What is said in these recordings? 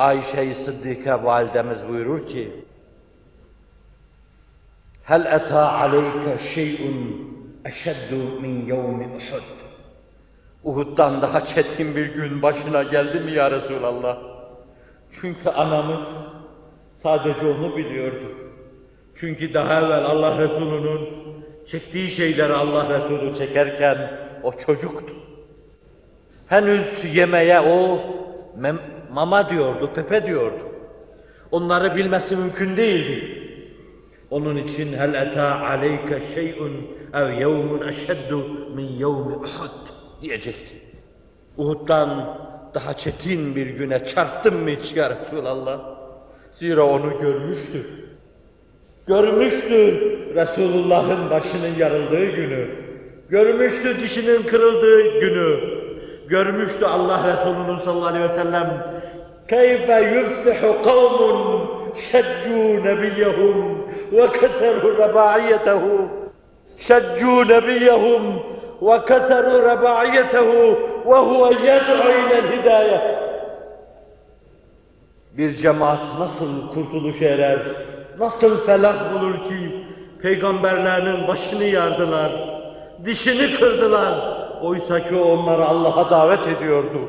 Ayşe-i Sıddike validemiz buyurur ki, Hel eta aleyke şey'un eşeddu min yevmi Uhud. Uhud'dan daha çetin bir gün başına geldi mi ya Resulallah? Çünkü anamız sadece onu biliyordu. Çünkü daha evvel Allah Resulü'nün çektiği şeyleri Allah Resulü çekerken o çocuktu. Henüz yemeğe o mama diyordu, pepe diyordu. Onları bilmesi mümkün değildi. Onun için hel eta aleyke şey'un ev yevmun eşeddu min yevmi Uhud diyecekti. Uhud'dan daha çetin bir güne çarptın mı hiç ya Resulallah? Zira onu görmüştü. Görmüştü Resulullah'ın başının yarıldığı günü. Görmüştü dişinin kırıldığı günü. Görmüştü Allah Resulü'nün sallallahu aleyhi ve sellem. Keyfe yuflihu kavmun şeccu nebiyehum ve keseru rebaiyetehu. Şeccu nebiyehum ve keseru rebaiyetehu ve huve yed'u ilel bir cemaat nasıl kurtuluş erer, nasıl felah bulur ki peygamberlerinin başını yardılar, dişini kırdılar. Oysa ki onları Allah'a davet ediyordu.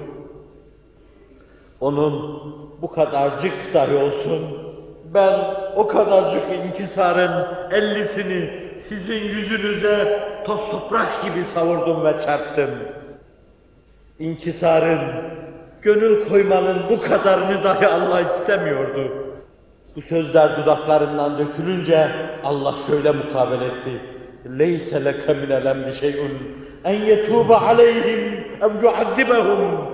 Onun bu kadarcık dahi olsun, ben o kadarcık inkisarın ellisini sizin yüzünüze toz toprak gibi savurdum ve çarptım. İnkisarın, gönül koymanın bu kadarını dahi Allah istemiyordu. Bu sözler dudaklarından dökülünce Allah şöyle mukabele etti. لَيْسَ لَكَ مِنَ الْاَمْرِ شَيْءٌ en yetûbe aleyhim ev yuazzibehum.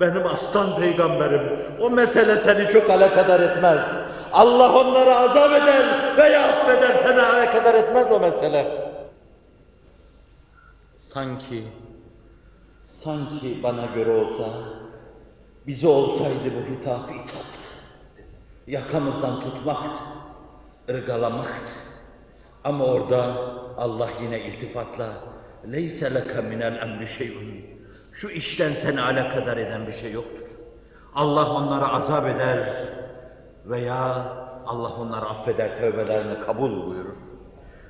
Benim aslan peygamberim, o mesele seni çok alakadar etmez. Allah onları azap eder veya affeder, seni alakadar etmez o mesele. Sanki, sanki bana göre olsa, bize olsaydı bu hitap hitaptı. Yakamızdan tutmaktı, ırgalamaktı. Ama orada Allah yine iltifatla لَيْسَ لَكَ مِنَ الْاَمْرِ شَيْءٌ Şu işten seni alakadar eden bir şey yoktur. Allah onları azap eder veya Allah onları affeder, tövbelerini kabul buyurur.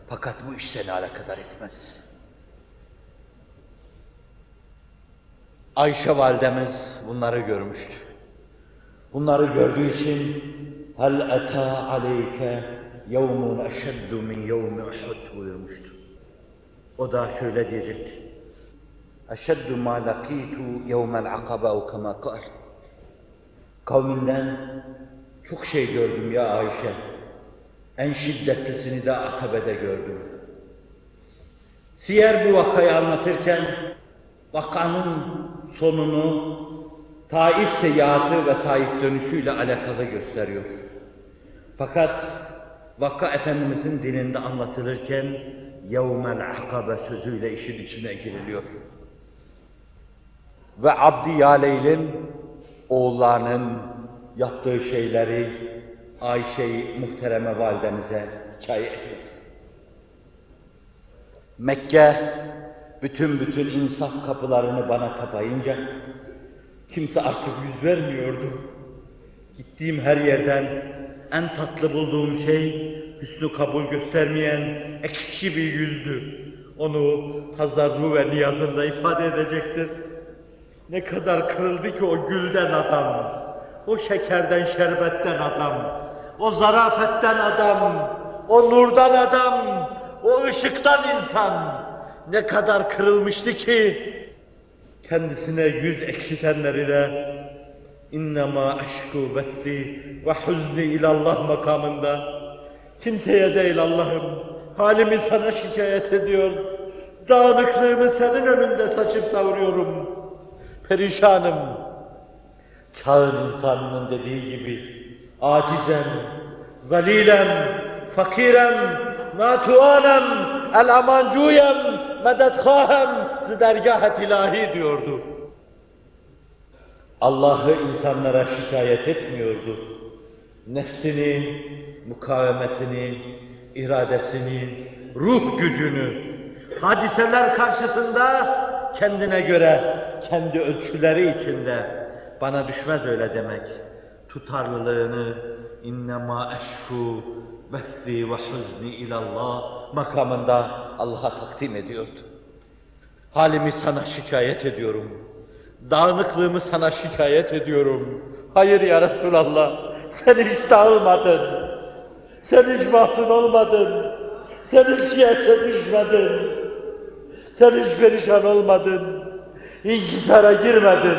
Fakat bu iş seni alakadar etmez. Ayşe validemiz bunları görmüştü. Bunları gördüğü için hel eta aleyke yevmun eşeddu min yevmi Uhud buyurmuştu. O da şöyle diyecekti. Eşeddu ma lakitu yevmel akaba o kema kal. Kavminden çok şey gördüm ya Ayşe. En şiddetlisini de akabede gördüm. Siyer bu vakayı anlatırken vakanın sonunu Taif seyahatı ve Taif dönüşüyle alakalı gösteriyor. Fakat vaka Efendimizin dilinde anlatılırken yevmel akabe sözüyle işin içine giriliyor. Ve Abdi oğullarının yaptığı şeyleri Ayşe-i Muhtereme validemize hikaye ediyor. Mekke bütün bütün insaf kapılarını bana kapayınca kimse artık yüz vermiyordu. Gittiğim her yerden en tatlı bulduğum şey hüsnü kabul göstermeyen ekşi bir yüzdü. Onu tazarru ve niyazında ifade edecektir. Ne kadar kırıldı ki o gülden adam, o şekerden şerbetten adam, o zarafetten adam, o nurdan adam, o ışıktan insan ne kadar kırılmıştı ki kendisine yüz ekşitenleri de innema aşku bethi ve huzni ilallah makamında kimseye değil Allah'ım halimi sana şikayet ediyor dağınıklığımı senin önünde saçıp savuruyorum perişanım çağın insanının dediği gibi acizem zalilem fakirem natuanem el amancuyem mededhahem zidergahet ilahi diyordu. Allah'ı insanlara şikayet etmiyordu. Nefsini, mukavemetini, iradesini, ruh gücünü, hadiseler karşısında kendine göre, kendi ölçüleri içinde bana düşmez öyle demek. tutarlılığını innema eşku bethi ve huzni ilallah makamında Allah'a takdim ediyordu. Halimi sana şikayet ediyorum. Dağınıklığımı sana şikayet ediyorum. Hayır ya Resulallah, sen hiç dağılmadın. Sen hiç mahzun olmadın. Sen hiç yiyese düşmedin. Sen hiç perişan olmadın. İnkisara girmedin.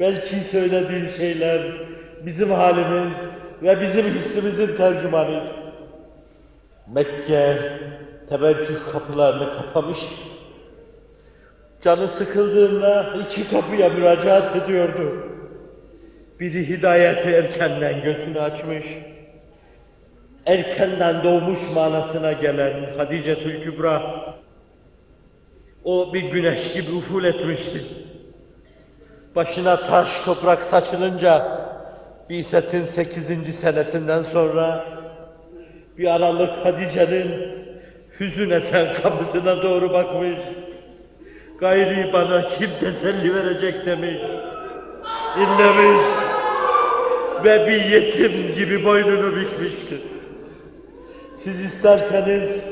Belki söylediğin şeyler bizim halimiz ve bizim hissimizin tercümanıydı. Mekke teveccüh kapılarını kapamıştı. Canı sıkıldığında iki kapıya müracaat ediyordu. Biri hidayeti erkenden gözünü açmış, erkenden doğmuş manasına gelen Hadice Kübra, o bir güneş gibi uful etmişti. Başına taş toprak saçılınca, Biset'in 8. senesinden sonra bir aralık Hadice'nin hüzün esen kapısına doğru bakmış. Gayri bana kim teselli verecek demiş. İnlemiş ve bir yetim gibi boynunu bükmüştü. Siz isterseniz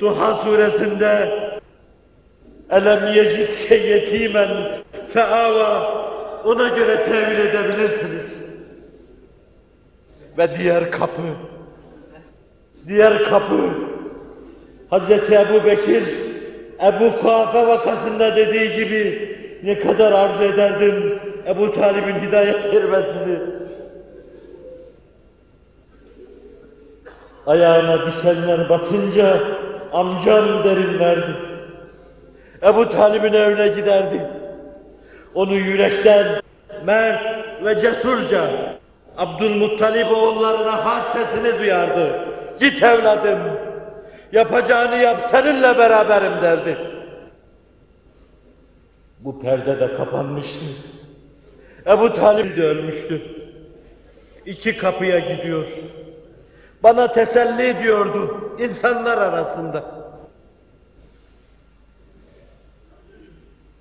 Duha suresinde Elem yecid yetimen feava ona göre tevil edebilirsiniz. Ve diğer kapı diğer kapı Hazreti Ebu Bekir Ebu Kuafe vakasında dediği gibi ne kadar arzu ederdim Ebu Talib'in hidayet vermesini. Ayağına dikenler batınca amcam derinlerdi. Ebu Talib'in evine giderdi. Onu yürekten mert ve cesurca Abdülmuttalip oğullarına has sesini duyardı. Git evladım, yapacağını yap seninle beraberim derdi. Bu perde de kapanmıştı. Ebu Talib de ölmüştü. İki kapıya gidiyor. Bana teselli diyordu insanlar arasında.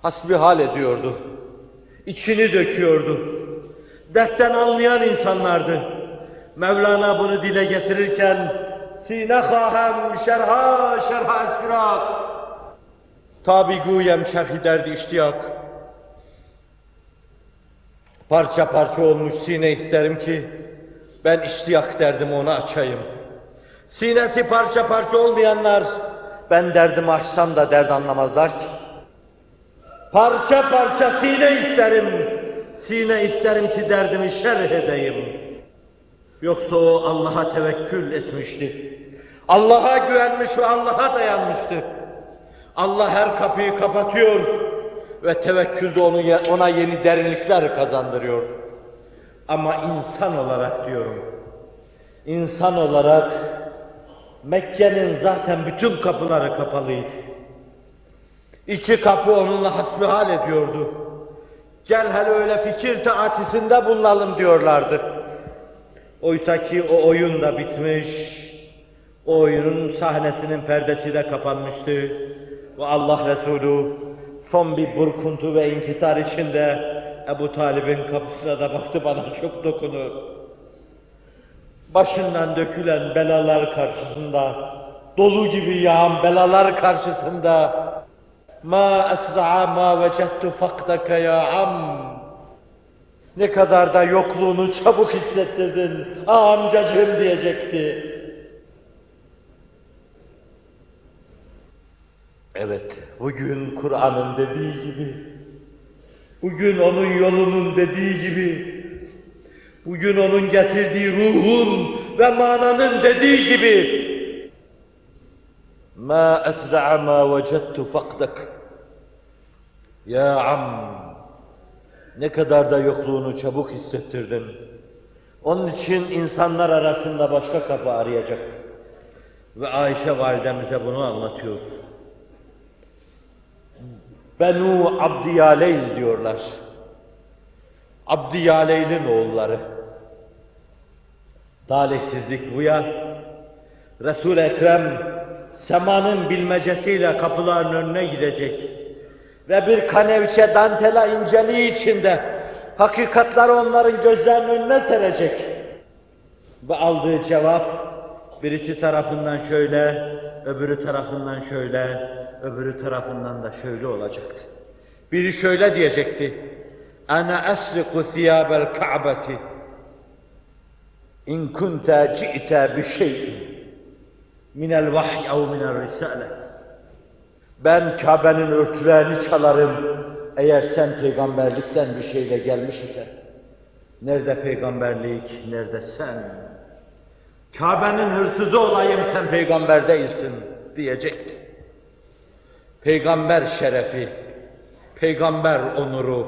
Hasbihal ediyordu. İçini döküyordu. Dertten anlayan insanlardı. Mevlana bunu dile getirirken Sine khahem şerha şerha esfirak Tabi guyem şerhi derdi iştiyak Parça parça olmuş sine isterim ki ben iştiyak derdim onu açayım. Sinesi parça parça olmayanlar ben derdimi açsam da derd anlamazlar ki. Parça parça sine isterim. Sine isterim ki derdimi şerh edeyim. Yoksa o Allah'a tevekkül etmişti. Allah'a güvenmiş ve Allah'a dayanmıştı. Allah her kapıyı kapatıyor ve tevekkülde onu ona yeni derinlikler kazandırıyor. Ama insan olarak diyorum. İnsan olarak Mekke'nin zaten bütün kapıları kapalıydı. İki kapı onunla hasbihal ediyordu. Gel hele öyle fikir taatisinde bulunalım diyorlardı. Oysa ki o oyun da bitmiş, o oyunun sahnesinin perdesi de kapanmıştı. Ve Allah Resulü son bir burkuntu ve inkisar içinde Ebu Talib'in kapısına da baktı bana çok dokunu. Başından dökülen belalar karşısında, dolu gibi yağan belalar karşısında ma esra'a ma vecettu fakdaka ya am ne kadar da yokluğunu çabuk hissettirdin. Ah amcacığım diyecekti. Evet, bugün Kur'an'ın dediği gibi, bugün onun yolunun dediği gibi, bugün onun getirdiği ruhun ve mananın dediği gibi, Ma esra'a ma vecettu fakdak. Ya am, ne kadar da yokluğunu çabuk hissettirdin. Onun için insanlar arasında başka kapı arayacaktı. Ve Ayşe validemize bunu anlatıyor. Benu Abdiyaleyl diyorlar. Abdiyaleyl'in oğulları. Talihsizlik bu ya. Resul-i Ekrem semanın bilmecesiyle kapıların önüne gidecek ve bir kanevçe dantela inceliği içinde hakikatleri onların gözlerinin önüne serecek. Ve aldığı cevap birisi tarafından şöyle, öbürü tarafından şöyle, öbürü tarafından da şöyle olacaktı. Biri şöyle diyecekti. Ana asriku thiyabel ka'beti in kunta ci'te bi şey'in minel vahy ev minel risale. Ben Kabe'nin örtülerini çalarım eğer sen peygamberlikten bir şeyle gelmiş isen. Nerede peygamberlik, nerede sen? Kabe'nin hırsızı olayım sen peygamber değilsin diyecekti. Peygamber şerefi, peygamber onuru,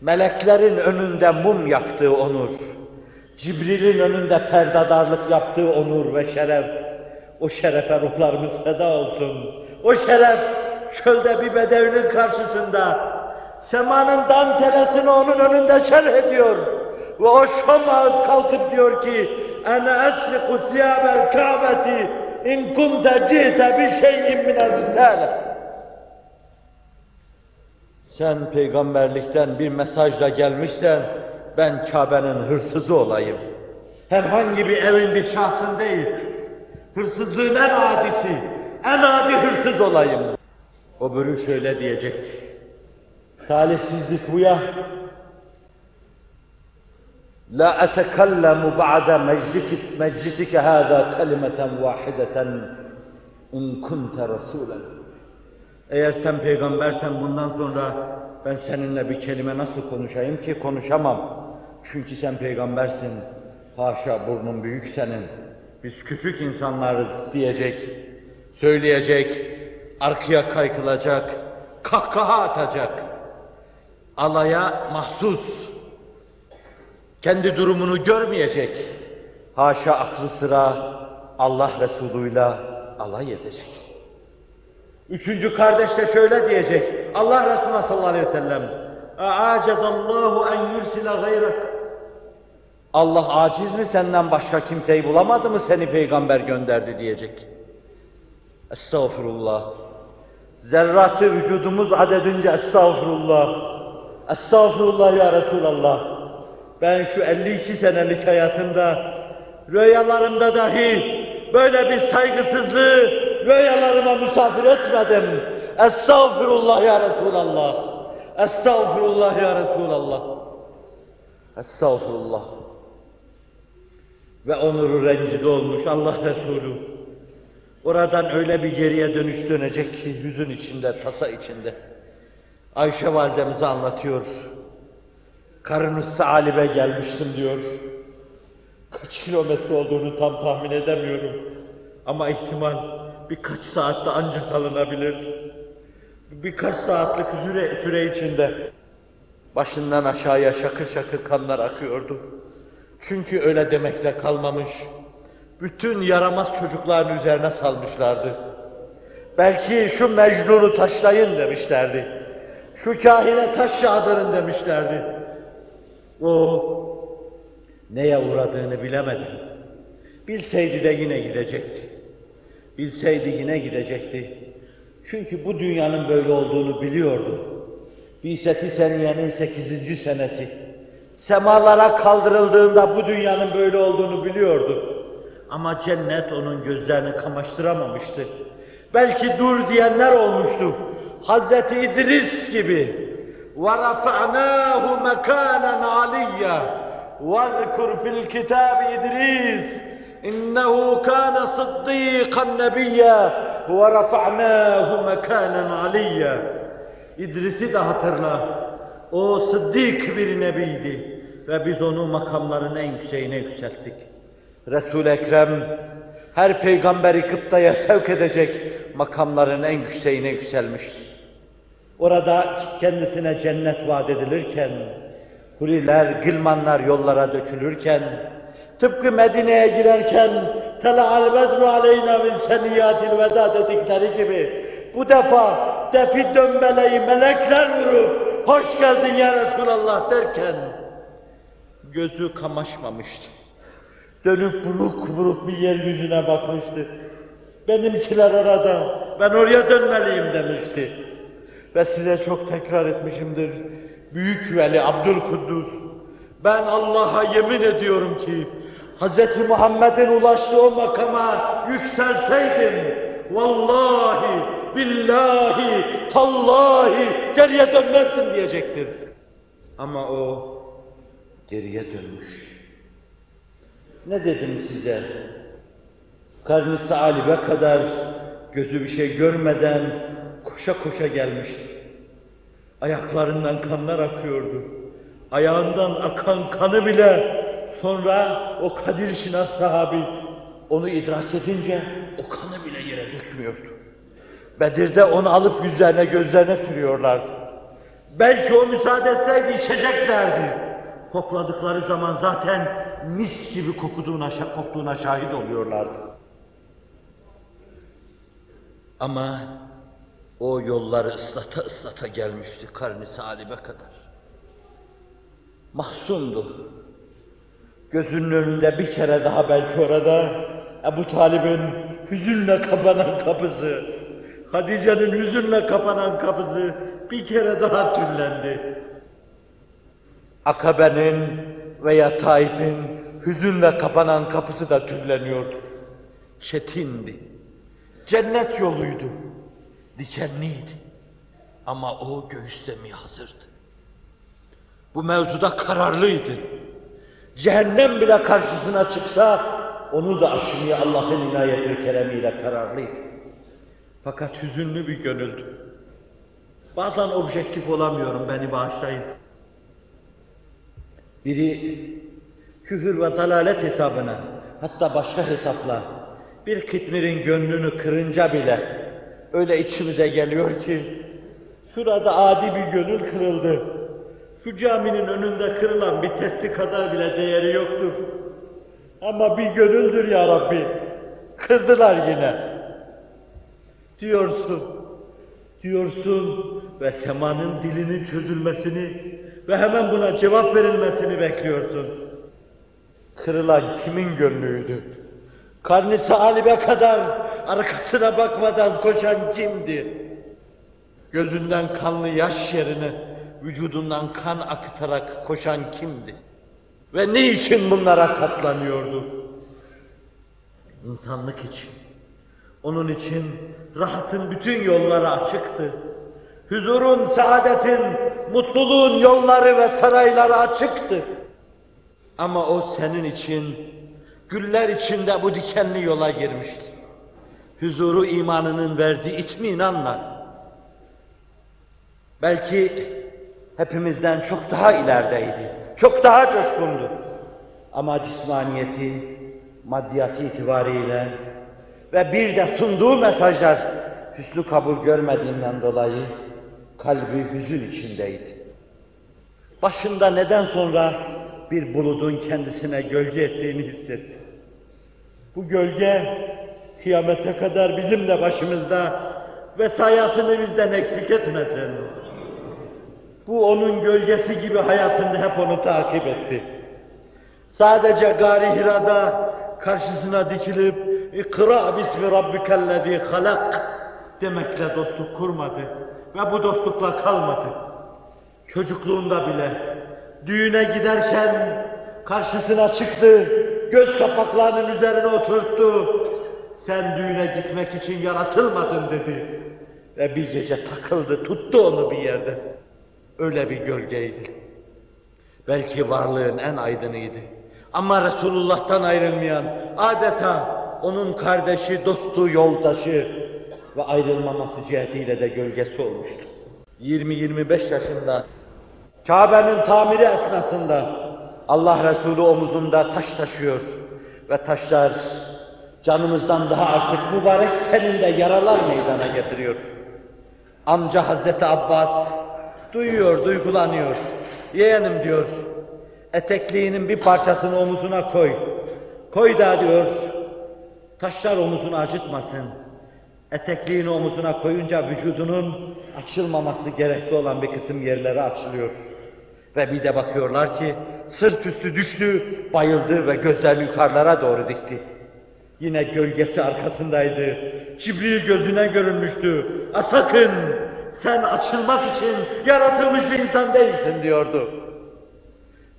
meleklerin önünde mum yaktığı onur, Cibril'in önünde perdadarlık yaptığı onur ve şeref, o şerefe ruhlarımız feda olsun. O şeref çölde bir bedevinin karşısında semanın dantelesini onun önünde şerh ediyor. Ve o şom ağız kalkıp diyor ki Ene esriku siyabel ka'beti in kunte cihte bir şeyin minel risale. Sen peygamberlikten bir mesajla gelmişsen ben Kabe'nin hırsızı olayım. Herhangi bir evin bir şahsın değil. Hırsızlığın en adisi, en adi hırsız olayım. Bölü şöyle diyecek. Talihsizlik bu ya. La etekellemu ba'de meclis, meclisike hâzâ kelimeten vâhideten in kunte rasûlen. Eğer sen peygambersen bundan sonra ben seninle bir kelime nasıl konuşayım ki konuşamam. Çünkü sen peygambersin. Haşa burnun büyük senin. Biz küçük insanlarız diyecek. Söyleyecek. Arkaya kaykılacak. Kahkaha atacak. Alaya mahsus. Kendi durumunu görmeyecek. Haşa aklı sıra Allah Resulü'yle alay edecek. Üçüncü kardeş de şöyle diyecek. Allah Resulü sallallahu aleyhi ve sellem. A'acezallahu en yursile gayrak. Allah aciz mi senden başka kimseyi bulamadı mı seni peygamber gönderdi diyecek. Estağfurullah. Zerratı vücudumuz adedince estağfurullah. Estağfurullah ya Resulallah. Ben şu 52 senelik hayatımda rüyalarımda dahi böyle bir saygısızlığı rüyalarıma misafir etmedim. Estağfurullah ya Resulallah. Estağfurullah ya Resulallah. Estağfurullah. Ve onuru rencide olmuş Allah Resulü. Oradan öyle bir geriye dönüş dönecek ki hüzün içinde, tasa içinde. Ayşe validemize anlatıyor. Karın Salibe gelmiştim diyor. Kaç kilometre olduğunu tam tahmin edemiyorum. Ama ihtimal birkaç saatte ancak alınabilir. Birkaç saatlik süre, süre içinde başından aşağıya şakır şakır kanlar akıyordu. Çünkü öyle demekle kalmamış. Bütün yaramaz çocukların üzerine salmışlardı. Belki şu Mecnun'u taşlayın demişlerdi. Şu kahine taş yağdırın demişlerdi. O neye uğradığını bilemedi. Bilseydi de yine gidecekti. Bilseydi yine gidecekti. Çünkü bu dünyanın böyle olduğunu biliyordu. Biseti Seniye'nin sekizinci senesi. Semalara kaldırıldığında bu dünyanın böyle olduğunu biliyordu. Ama cennet onun gözlerini kamaştıramamıştı. Belki dur diyenler olmuştu. Hazreti İdris gibi. وَرَفَعْنَاهُ مَكَانًا عَلِيًّا وَاذْكُرْ فِي الْكِتَابِ إِدْرِيسَ إِنَّهُ كَانَ صِدِّيقًا نَبِيًّا وَرَفَعْنَاهُ مَكَانًا عَلِيًّا İdris'i de hatırla. O sıddık bir nebiydi ve biz onu makamların en yükseğine yükselttik. Resul-i Ekrem her peygamberi gıptaya sevk edecek makamların en yükseğine yükselmiştir. Orada kendisine cennet vaat edilirken, huriler, gılmanlar yollara dökülürken, tıpkı Medine'ye girerken tela'al bedru aleyna min seniyatil veda dedikleri gibi bu defa defi dönmeleyi melekler vurup hoş geldin ya Resulallah derken gözü kamaşmamıştı. Dönüp buruk buruk bir yeryüzüne bakmıştı. Benimkiler orada, ben oraya dönmeliyim demişti. Ve size çok tekrar etmişimdir. Büyük Veli Abdülkuddus, ben Allah'a yemin ediyorum ki, Hz. Muhammed'in ulaştığı o makama yükselseydim, vallahi, billahi, tallahi geriye dönmezdim diyecektir. Ama o geriye dönmüş. Ne dedim size? Karnı salibe kadar gözü bir şey görmeden koşa koşa gelmişti. Ayaklarından kanlar akıyordu. Ayağından akan kanı bile sonra o Kadir Şinas sahabi onu idrak edince o kanı bile yere dökmüyordu. Bedir'de onu alıp yüzlerine gözlerine sürüyorlardı. Belki o müsaade etseydi içeceklerdi. Kokladıkları zaman zaten mis gibi kokuduğuna, koktuğuna şahit oluyorlardı. Ama o yolları ıslata ıslata gelmişti karnı salibe kadar. Mahzundu. Gözünün önünde bir kere daha belki orada Ebu Talib'in hüzünle kapanan kapısı, Hatice'nin hüzünle kapanan kapısı bir kere daha tüllendi. Akabe'nin veya Taif'in hüzünle kapanan kapısı da tülleniyordu. Çetindi. Cennet yoluydu. Dikenliydi. Ama o göğüslemeye hazırdı. Bu mevzuda kararlıydı. Cehennem bile karşısına çıksa onu da aşmaya Allah'ın inayet ve keremiyle kararlıydı. Fakat hüzünlü bir gönüldü. Bazen objektif olamıyorum beni bağışlayın. Biri küfür ve dalalet hesabına hatta başka hesapla bir kitmirin gönlünü kırınca bile öyle içimize geliyor ki şurada adi bir gönül kırıldı. Şu caminin önünde kırılan bir testi kadar bile değeri yoktur. Ama bir gönüldür ya Rabbi. Kırdılar yine. Diyorsun. Diyorsun ve semanın dilinin çözülmesini ve hemen buna cevap verilmesini bekliyorsun. Kırılan kimin gönlüydü? Karnı salibe kadar arkasına bakmadan koşan kimdi? Gözünden kanlı yaş yerine vücudundan kan akıtarak koşan kimdi? Ve ne için bunlara katlanıyordu? İnsanlık için. Onun için rahatın bütün yolları açıktı. Huzurun, saadetin, mutluluğun yolları ve sarayları açıktı. Ama o senin için, güller içinde bu dikenli yola girmişti. Huzuru imanının verdiği itminanla. Belki hepimizden çok daha ilerideydi, çok daha coşkundu. Ama cismaniyeti, maddiyatı itibariyle ve bir de sunduğu mesajlar hüsnü kabul görmediğinden dolayı kalbi hüzün içindeydi. Başında neden sonra bir buludun kendisine gölge ettiğini hissetti. Bu gölge kıyamete kadar bizim de başımızda ve sayasını bizden eksik etmesin. Bu onun gölgesi gibi hayatında hep onu takip etti. Sadece Gari Hira'da karşısına dikilip İkra bismi rabbikellezi halak demekle dostluk kurmadı ve bu dostlukla kalmadı. Çocukluğunda bile düğüne giderken karşısına çıktı, göz kapaklarının üzerine oturttu. Sen düğüne gitmek için yaratılmadın dedi. Ve bir gece takıldı, tuttu onu bir yerde. Öyle bir gölgeydi. Belki varlığın en aydınıydı. Ama Resulullah'tan ayrılmayan, adeta onun kardeşi, dostu, yoldaşı ve ayrılmaması cihetiyle de gölgesi olmuştu. 20-25 yaşında Kabe'nin tamiri esnasında Allah Resulü omuzunda taş taşıyor ve taşlar canımızdan daha artık mübarek teninde yaralar meydana getiriyor. Amca Hazreti Abbas duyuyor, duygulanıyor. Yeğenim diyor, etekliğinin bir parçasını omuzuna koy. Koy da diyor, taşlar omuzunu acıtmasın. Etekliğini omuzuna koyunca vücudunun açılmaması gerekli olan bir kısım yerleri açılıyor. Ve bir de bakıyorlar ki sırt üstü düştü, bayıldı ve gözlerini yukarılara doğru dikti. Yine gölgesi arkasındaydı. Cibril gözüne görünmüştü. A sakın Sen açılmak için yaratılmış bir insan değilsin diyordu.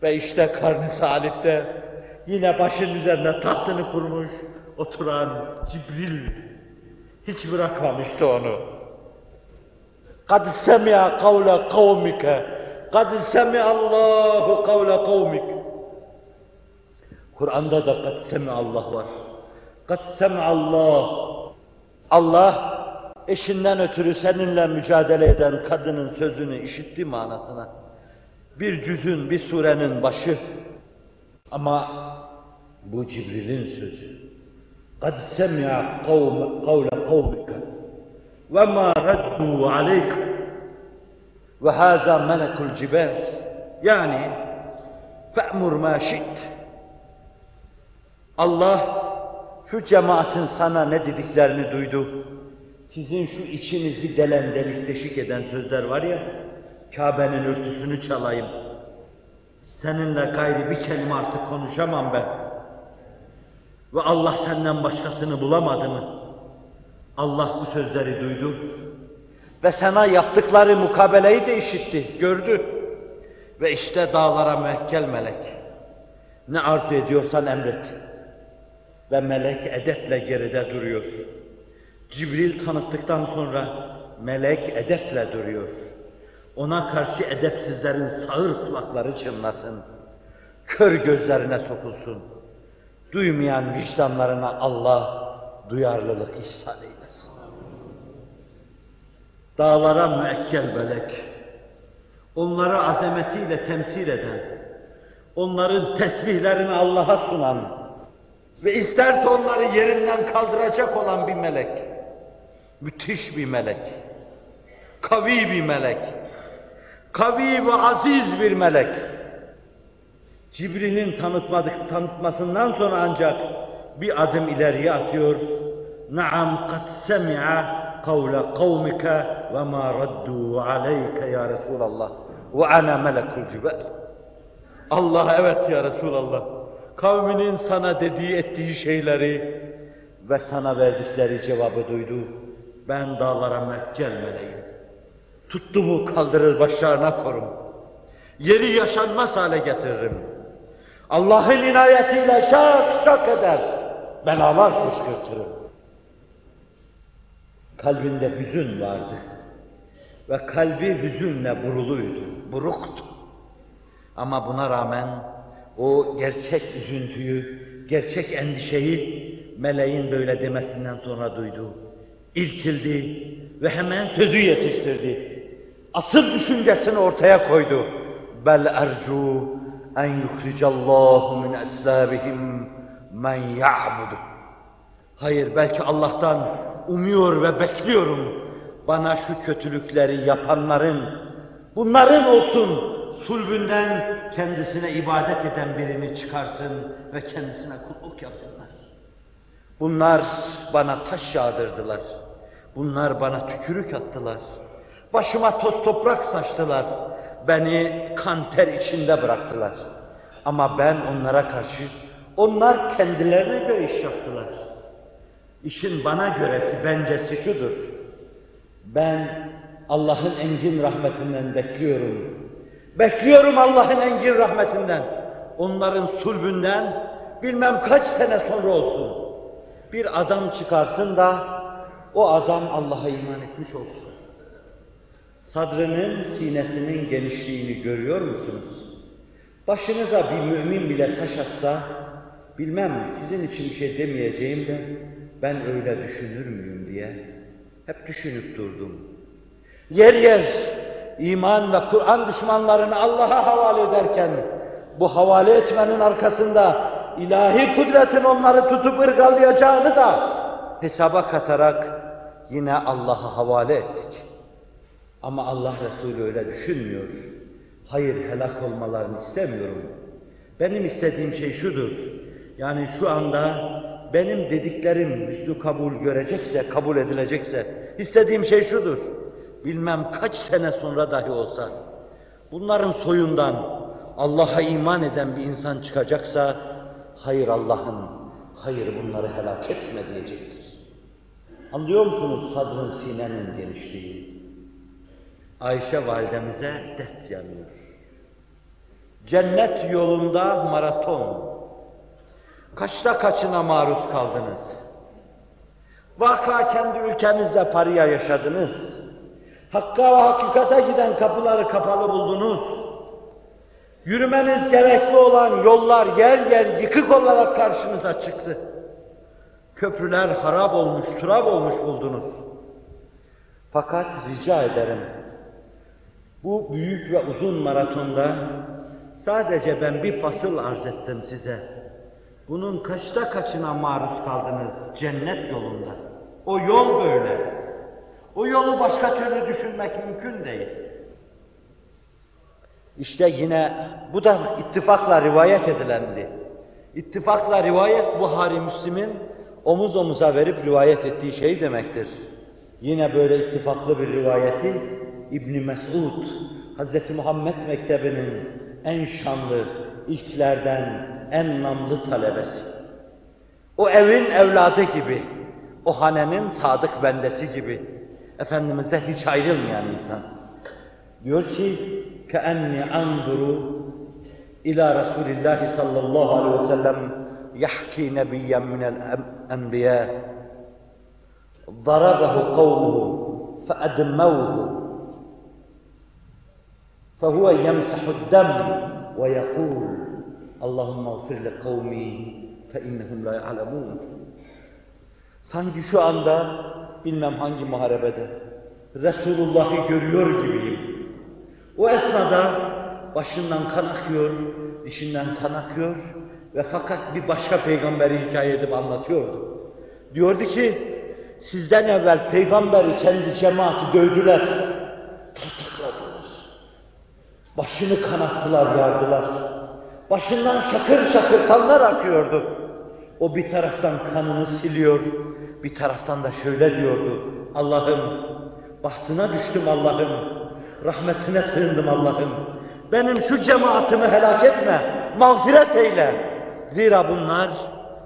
Ve işte karnı salipte yine başın üzerine tahtını kurmuş oturan Cibril hiç bırakmamıştı onu. قَدْ سَمِعَ قَوْلَ قَوْمِكَ قَدْ سَمِعَ اللّٰهُ قَوْلَ قَوْمِكَ Kur'an'da da قَدْ سَمِعَ Allah var. قَدْ سَمِعَ Allah Allah eşinden ötürü seninle mücadele eden kadının sözünü işitti manasına. Bir cüzün, bir surenin başı. Ama bu Cibril'in sözü. قَدْ سَمِعَ قَوْمَ قَوْلَ قَوْمِكَ وَمَا رَدُّوا عَلَيْكَ ve haza melekul cibel. Yani fe'mur ma şi't. Allah şu cemaatin sana ne dediklerini duydu. Sizin şu içinizi delen delik deşik eden sözler var ya, Kabe'nin örtüsünü çalayım. Seninle gayri bir kelime artık konuşamam ben. Ve Allah senden başkasını bulamadı mı? Allah bu sözleri duydu. Ve sana yaptıkları mukabeleyi de işitti, gördü. Ve işte dağlara müekkel melek. Ne arzu ediyorsan emret. Ve melek edeple geride duruyor. Cibril tanıttıktan sonra melek edeple duruyor. Ona karşı edepsizlerin sağır kulakları çınlasın. Kör gözlerine sokulsun. Duymayan vicdanlarına Allah duyarlılık ihsan eylesin. Dağlara müekkel melek, onları azametiyle temsil eden, onların tesbihlerini Allah'a sunan ve isterse onları yerinden kaldıracak olan bir melek, müthiş bir melek, kavi bir melek, kavi ve aziz bir melek. Cibril'in tanıtmadık, tanıtmasından sonra ancak bir adım ileriye atıyor. Naam kad semi'a kavmike ve ma raddu aleyke ya Resulallah ve ana melekul cibel. Allah evet ya Resulallah. Kavminin sana dediği ettiği şeyleri ve sana verdikleri cevabı duydu. Ben dağlara mekkel meleğim. Tuttu mu kaldırır başlarına korum. Yeri yaşanmaz hale getiririm. Allah'ın inayetiyle şak şak eder. Belalar fışkırtırım. Kalbinde hüzün vardı. Ve kalbi hüzünle buruluydu, buruktu. Ama buna rağmen o gerçek üzüntüyü, gerçek endişeyi meleğin böyle demesinden sonra duydu. İrkildi ve hemen sözü yetiştirdi. Asıl düşüncesini ortaya koydu. Bel ercu en yuhricallahu min eslabihim men ya'budu. Hayır belki Allah'tan umuyor ve bekliyorum. Bana şu kötülükleri yapanların, bunların olsun sulbünden kendisine ibadet eden birini çıkarsın ve kendisine kulluk yapsınlar. Bunlar bana taş yağdırdılar. Bunlar bana tükürük attılar. Başıma toz toprak saçtılar. Beni kan ter içinde bıraktılar. Ama ben onlara karşı, onlar kendilerine göre iş yaptılar. İşin bana göresi, bencesi şudur. Ben Allah'ın engin rahmetinden bekliyorum. Bekliyorum Allah'ın engin rahmetinden. Onların sulbünden bilmem kaç sene sonra olsun. Bir adam çıkarsın da o adam Allah'a iman etmiş olsun. Sadrının sinesinin genişliğini görüyor musunuz? Başınıza bir mümin bile taş atsa, bilmem sizin için bir şey demeyeceğim de ben öyle düşünür müyüm diye hep düşünüp durdum. Yer yer iman ve Kur'an düşmanlarını Allah'a havale ederken bu havale etmenin arkasında ilahi kudretin onları tutup ırgalayacağını da hesaba katarak yine Allah'a havale ettik. Ama Allah Resulü öyle düşünmüyor. Hayır helak olmalarını istemiyorum. Benim istediğim şey şudur. Yani şu anda benim dediklerim üstü kabul görecekse, kabul edilecekse istediğim şey şudur. Bilmem kaç sene sonra dahi olsa bunların soyundan Allah'a iman eden bir insan çıkacaksa hayır Allah'ım, hayır bunları helak etme diyecektir. Anlıyor musunuz sadrın sinenin genişliği? Ayşe validemize dert yanıyor. Cennet yolunda maraton. Kaçta kaçına maruz kaldınız? Vaka kendi ülkenizde paraya yaşadınız. Hakka ve hakikate giden kapıları kapalı buldunuz. Yürümeniz gerekli olan yollar yer yer yıkık olarak karşınıza çıktı. Köprüler harap olmuş, turap olmuş buldunuz. Fakat rica ederim, bu büyük ve uzun maratonda sadece ben bir fasıl arz ettim size. Bunun kaçta kaçına maruz kaldınız cennet yolunda? O yol böyle. O yolu başka türlü düşünmek mümkün değil. İşte yine bu da ittifakla rivayet edilendi. İttifakla rivayet Buhari Müslim'in omuz omuza verip rivayet ettiği şey demektir. Yine böyle ittifaklı bir rivayeti İbn Mesud, Hz. Muhammed Mektebi'nin en şanlı, ilklerden en namlı talebesi. O evin evladı gibi, o hanenin sadık bendesi gibi, Efendimiz'den hiç ayrılmayan insan. Diyor ki, كَأَنِّي أَنْظُرُ إِلَى رَسُولِ اللّٰهِ صَلَّى اللّٰهُ عَلَيْهِ وسلم يَحْكِي نَبِيًّا مِنَ الْأَنْبِيَاءِ ضربه قومه فأدموه فهو يمسح الدم ويقول اللهم اغفر لقومي فإنهم لا يعلمون Sanki şu anda bilmem hangi muharebede Resulullah'ı görüyor gibiyim. O esnada başından kan akıyor, dişinden kan akıyor ve fakat bir başka peygamberi hikaye edip anlatıyordu. Diyordu ki, sizden evvel peygamberi kendi cemaati dövdüler, tartakladılar. Başını kanattılar, yardılar. Başından şakır şakır kanlar akıyordu. O bir taraftan kanını siliyor, bir taraftan da şöyle diyordu. Allah'ım, bahtına düştüm Allah'ım, rahmetine sığındım Allah'ım. Benim şu cemaatimi helak etme, mağfiret eyle. Zira bunlar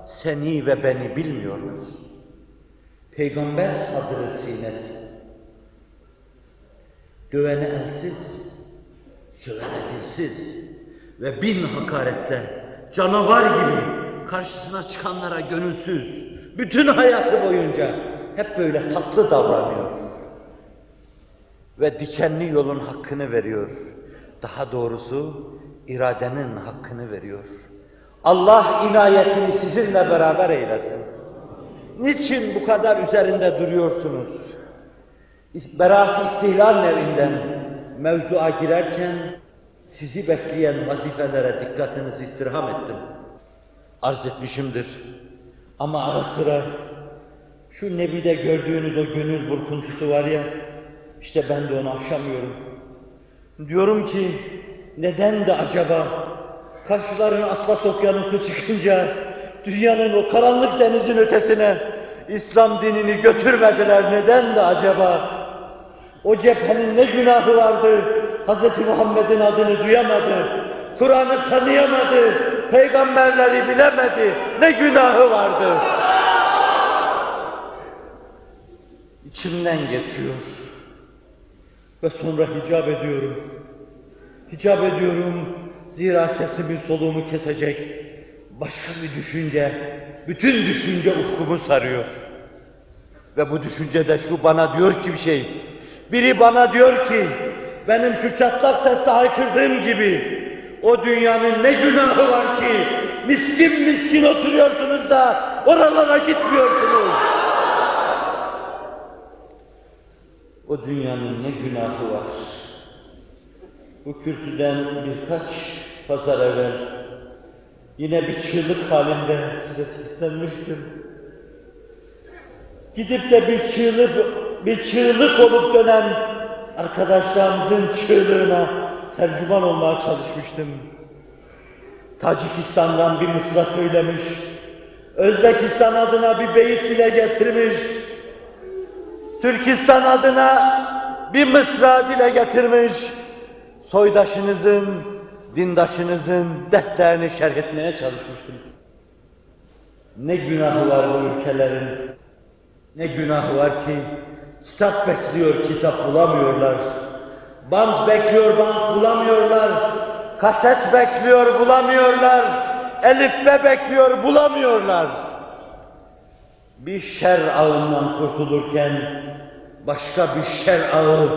seni ve beni bilmiyorlar. Peygamber sadrı sinesi. Dövene elsiz, sövene dilsiz ve bin hakaretle canavar gibi karşısına çıkanlara gönülsüz, bütün hayatı boyunca hep böyle tatlı davranıyor. Ve dikenli yolun hakkını veriyor. Daha doğrusu iradenin hakkını veriyor. Allah inayetini sizinle beraber eylesin. Niçin bu kadar üzerinde duruyorsunuz? Beraat istihlal nevinden mevzuğa girerken sizi bekleyen vazifelere dikkatinizi istirham ettim. Arz etmişimdir. Ama ara sıra şu Nebi'de gördüğünüz o gönül burkuntusu var ya, işte ben de onu aşamıyorum. Diyorum ki, neden de acaba karşılarına Atlas Okyanusu çıkınca dünyanın o karanlık denizin ötesine İslam dinini götürmediler neden de acaba? O cephenin ne günahı vardı? Hz. Muhammed'in adını duyamadı, Kur'an'ı tanıyamadı, peygamberleri bilemedi, ne günahı vardı? İçimden geçiyor ve sonra hicap ediyorum. Hicap ediyorum, zira sesimin soluğumu kesecek başka bir düşünce, bütün düşünce ufkumu sarıyor. Ve bu düşünce de şu bana diyor ki bir şey, biri bana diyor ki, benim şu çatlak sesle haykırdığım gibi, o dünyanın ne günahı var ki, miskin miskin oturuyorsunuz da oralara gitmiyorsunuz. O dünyanın ne günahı var. Bu kürsüden birkaç pazar evvel yine bir çığlık halinde size seslenmiştim. Gidip de bir çığlık, bir çığlık olup dönen arkadaşlarımızın çığlığına tercüman olmaya çalışmıştım. Tacikistan'dan bir mısra söylemiş, Özbekistan adına bir beyit dile getirmiş, Türkistan adına bir mısra dile getirmiş, soydaşınızın, dindaşınızın dertlerini şerh etmeye çalışmıştım. Ne günahı var bu ülkelerin, ne günahı var ki kitap bekliyor, kitap bulamıyorlar. Band bekliyor, band bulamıyorlar. Kaset bekliyor, bulamıyorlar. Elifbe bekliyor, bulamıyorlar. Bir şer ağından kurtulurken başka bir şer ağı,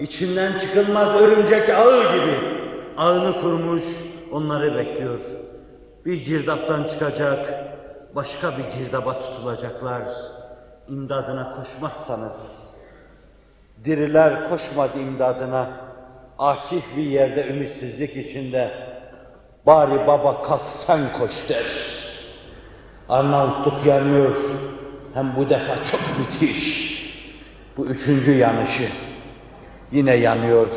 içinden çıkılmaz örümcek ağı gibi ağını kurmuş, onları bekliyor. Bir girdaptan çıkacak, başka bir girdaba tutulacaklar. İmdadına koşmazsanız, diriler koşmadı imdadına, akif bir yerde ümitsizlik içinde, bari baba kalk sen koş der. Arnavutluk yanıyor, hem bu defa çok müthiş. Bu üçüncü yanışı. Yine yanıyor.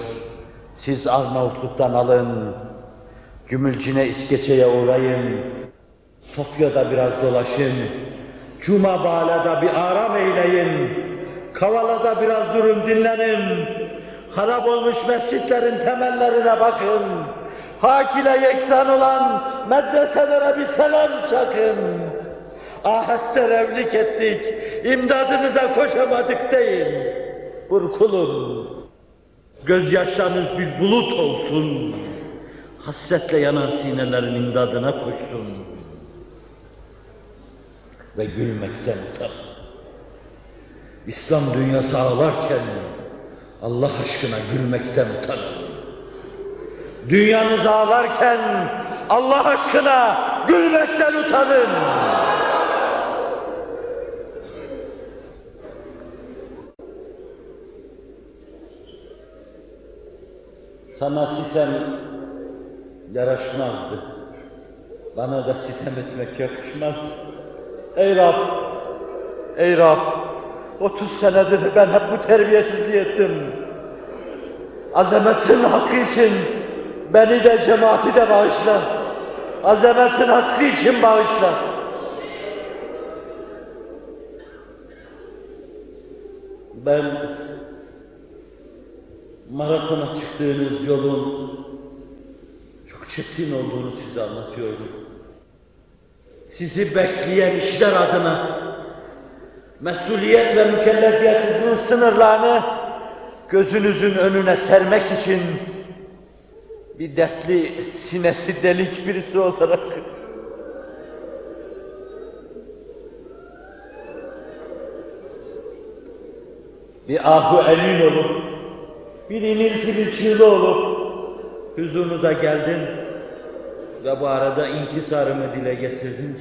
Siz Arnavutluk'tan alın, Gümülcine İskeçe'ye uğrayın, Sofya'da biraz dolaşın, Cuma Bağla'da bir aram eyleyin, Kavala'da biraz durun dinlenin, harap olmuş mescitlerin temellerine bakın, hak ile yeksan olan medreselere bir selam çakın. Aheste revlik ettik, imdadınıza koşamadık deyin. Burkulun, gözyaşlarınız bir bulut olsun. Hasretle yanan sinelerin imdadına koşsun. Ve gülmekten utan. İslam dünyası ağlarken Allah aşkına gülmekten utanın. Dünyanız ağlarken Allah aşkına gülmekten utanın. Sana sitem yaraşmazdı. Bana da sitem etmek yakışmaz. Ey Rab! Ey Rab! 30 senedir ben hep bu terbiyesizliği ettim. Azametin hakkı için beni de cemaati de bağışla. Azametin hakkı için bağışla. Ben maratona çıktığınız yolun çok çetin olduğunu size anlatıyorum. Sizi bekleyen işler adına mesuliyet ve mükellefiyetinizin sınırlarını gözünüzün önüne sermek için bir dertli sinesi delik birisi olarak bir ahu emin olup bir iniltili çığlı olup huzurunuza geldim ve bu arada inkisarımı dile getirdim.